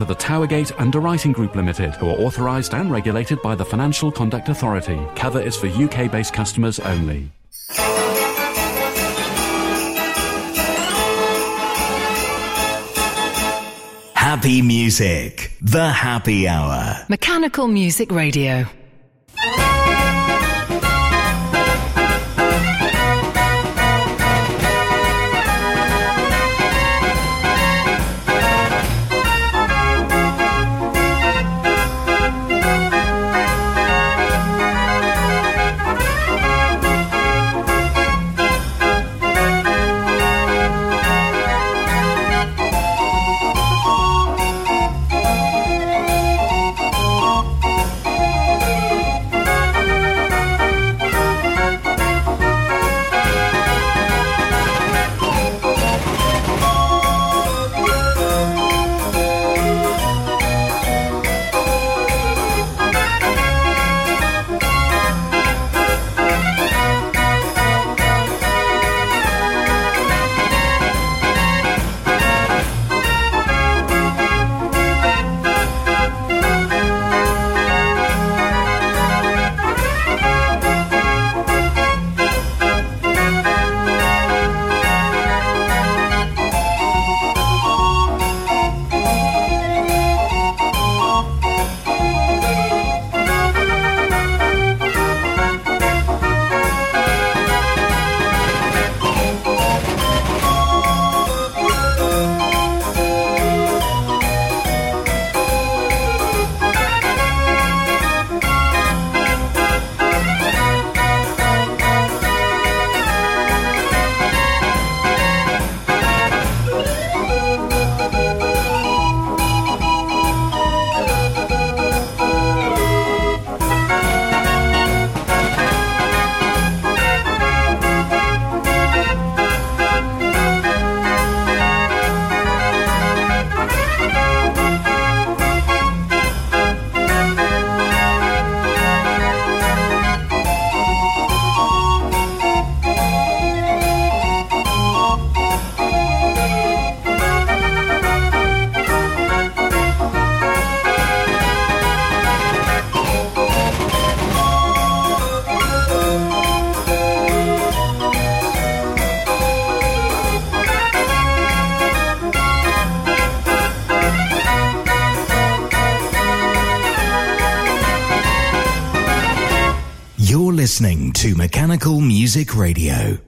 to the Towergate Underwriting Group Limited, who are authorised and regulated by the Financial Conduct Authority. Cover is for UK based customers only. Happy Music, the happy hour. Mechanical Music Radio. Music Radio.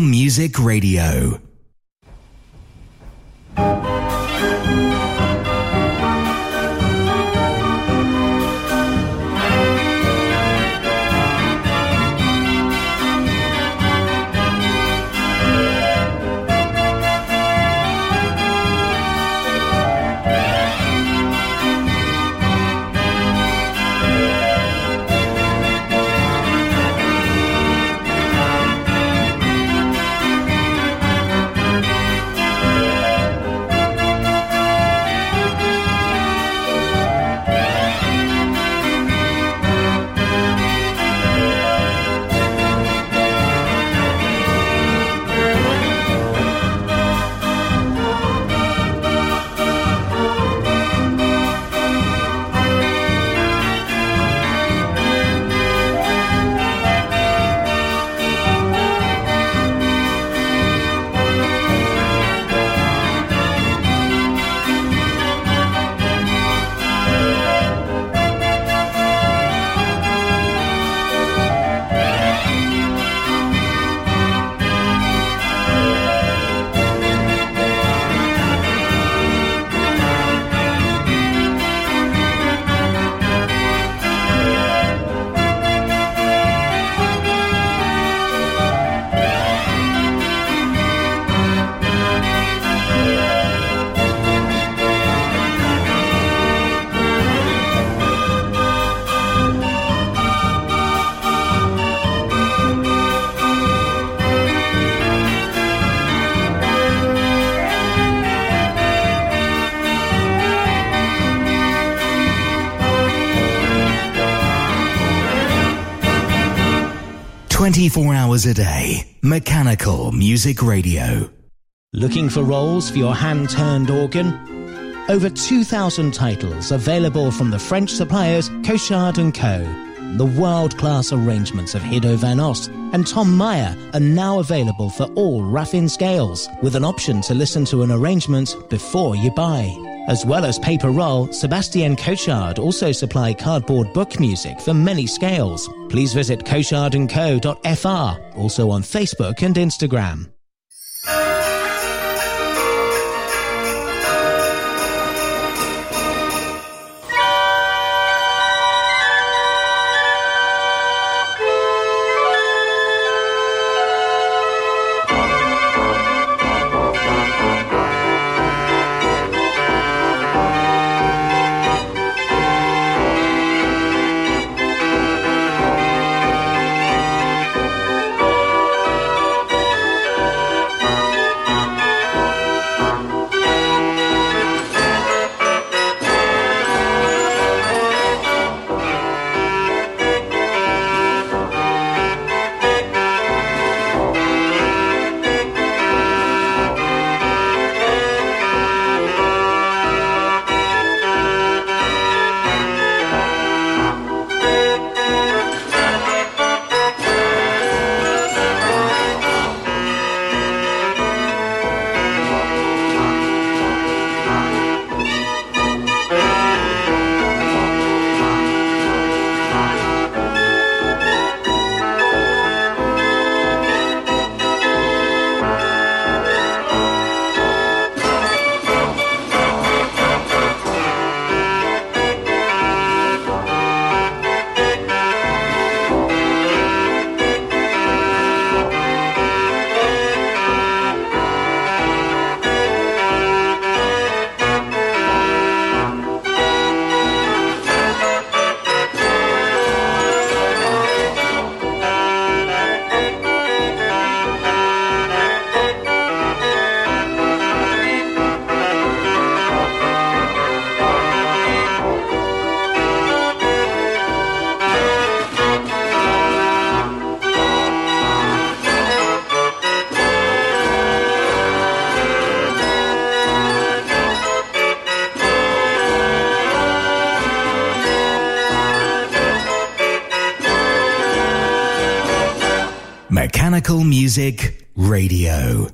Music Radio. Hours a day. Mechanical Music Radio. Looking for rolls for your hand turned organ? Over 2,000 titles available from the French suppliers Cochard & Co. The world-class arrangements of Hiddo van Ost and Tom Meyer are now available for all Raffin scales, with an option to listen to an arrangement before you buy. As well as paper roll, Sebastien Cochard also supply cardboard book music for many scales. Please visit cochardandco.fr, also on Facebook and Instagram. Music Radio.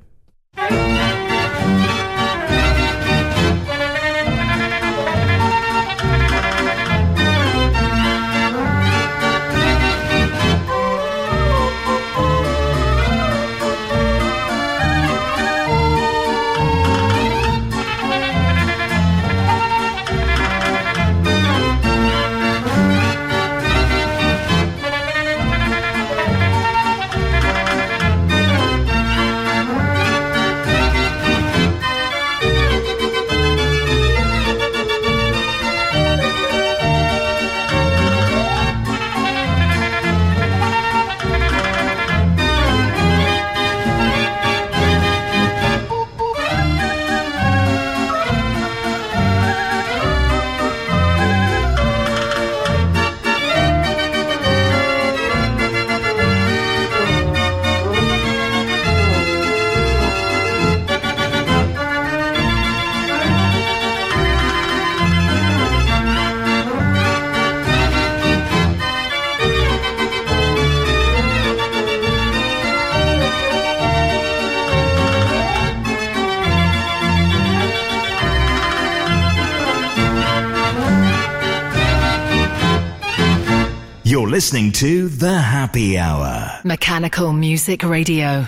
To The Happy Hour. Mechanical Music Radio.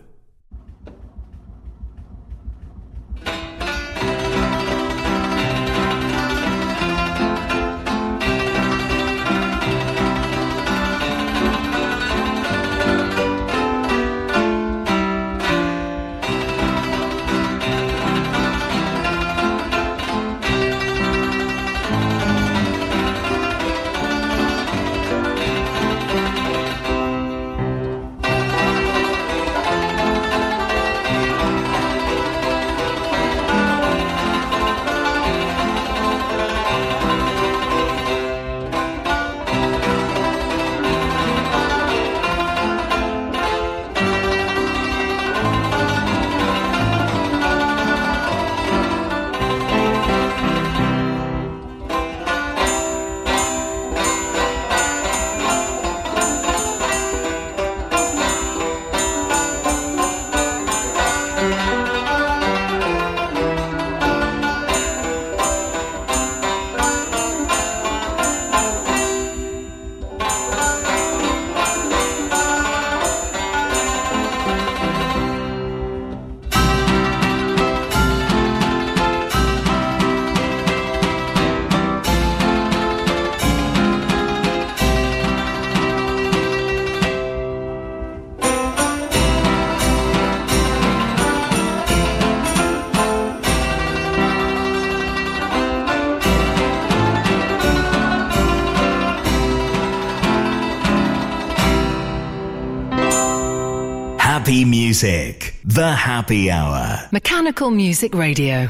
Happy music. The happy hour. Mechanical Music Radio.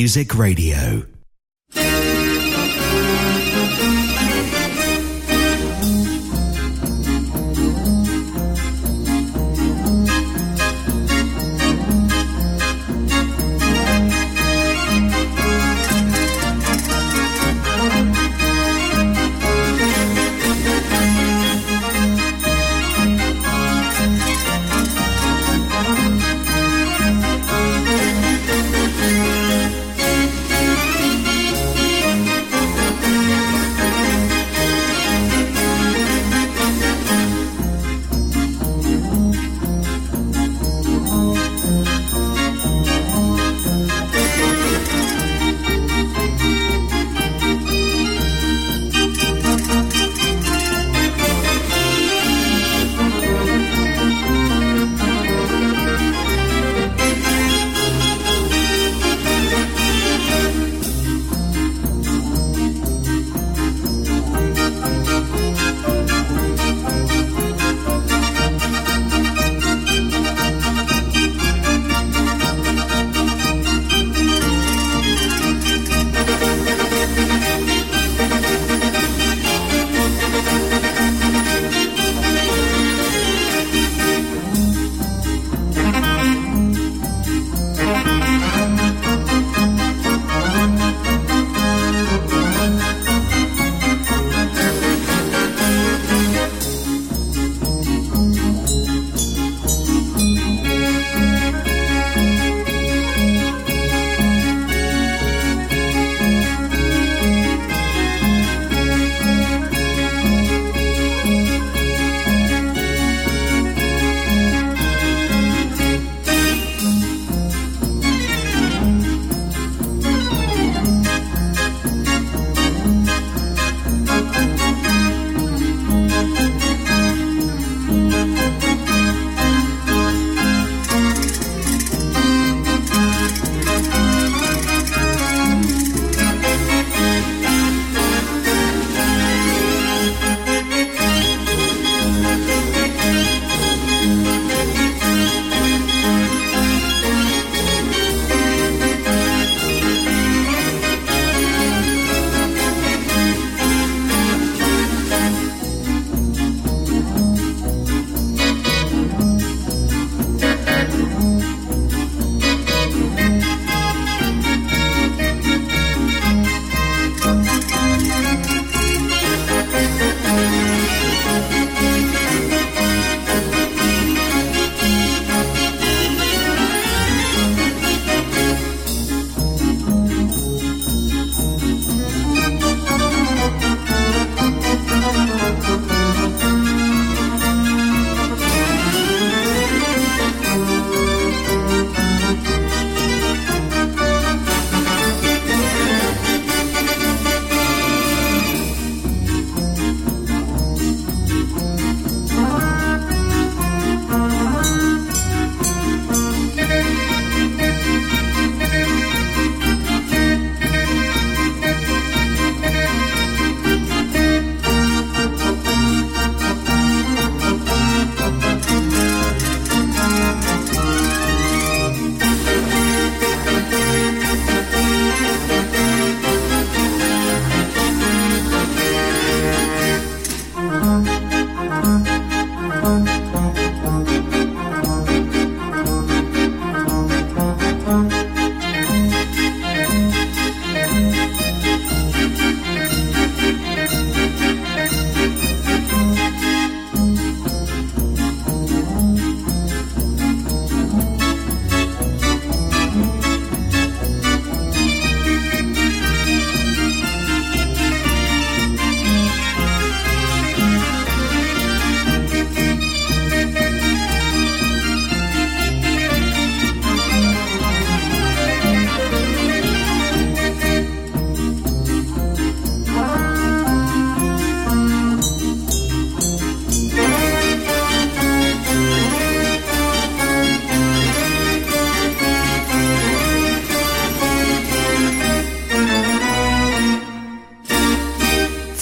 Music Radio.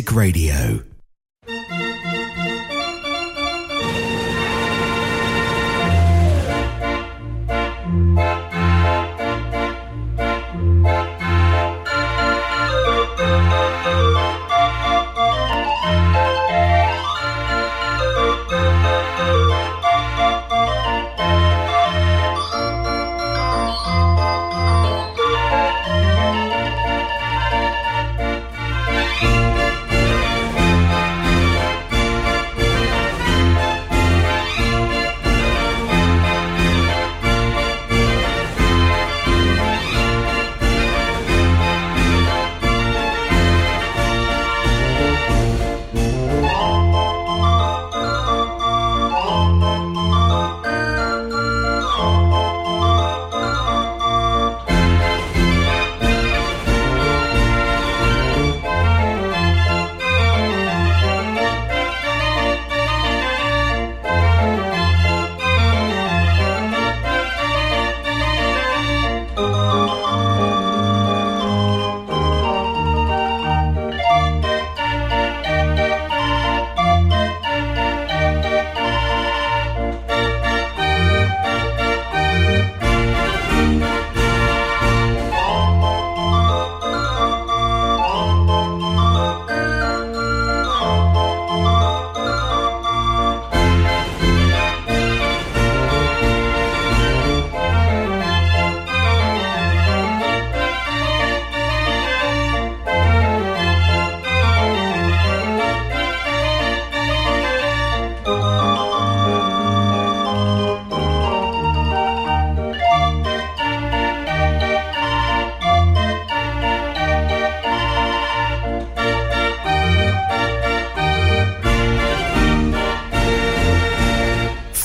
Music Radio.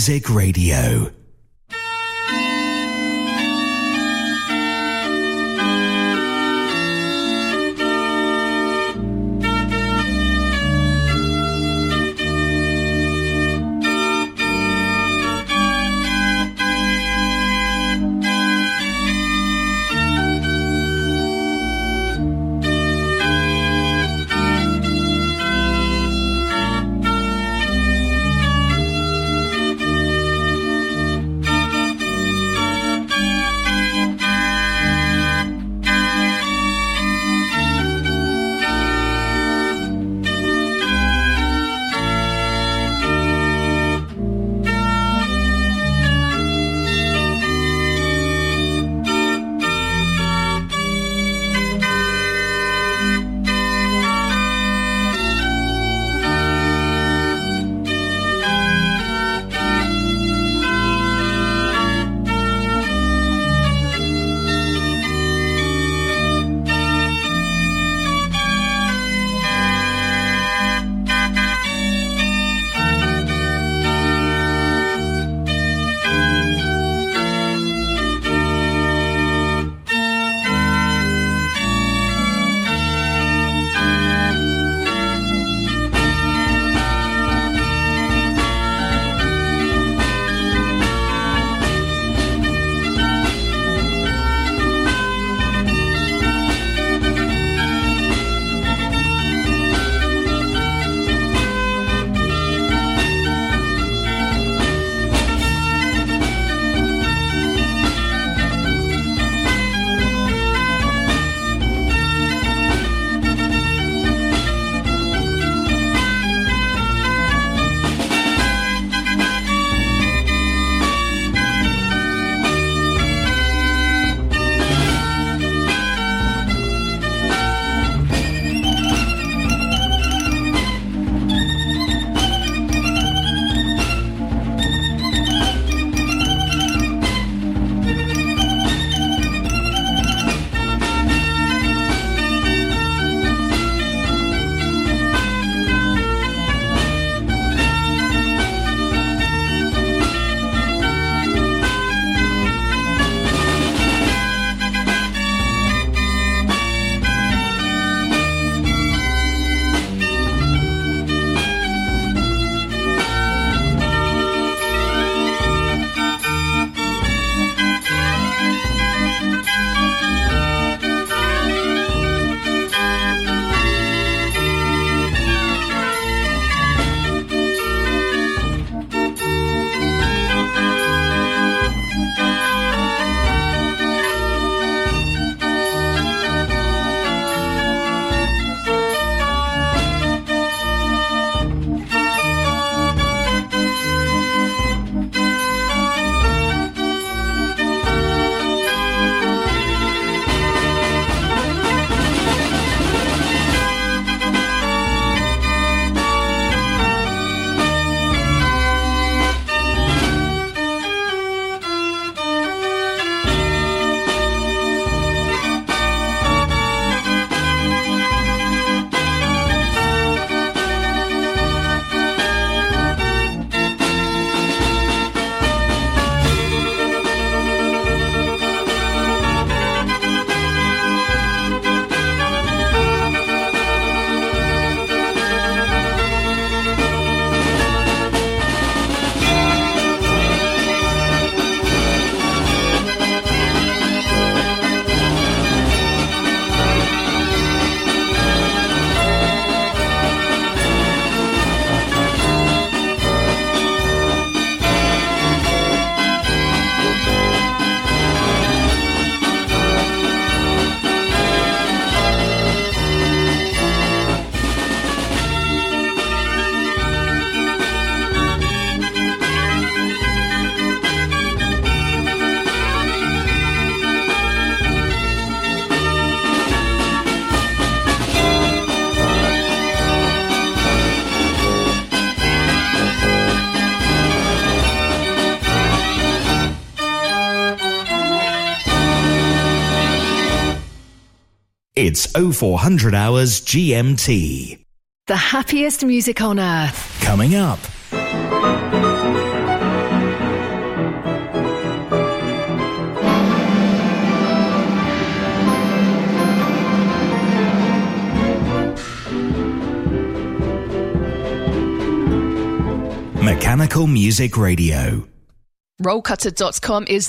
Music Radio. It's 0400 hours GMT. The happiest music on earth. Coming up. Mechanical Music Radio. Rollcutter.com is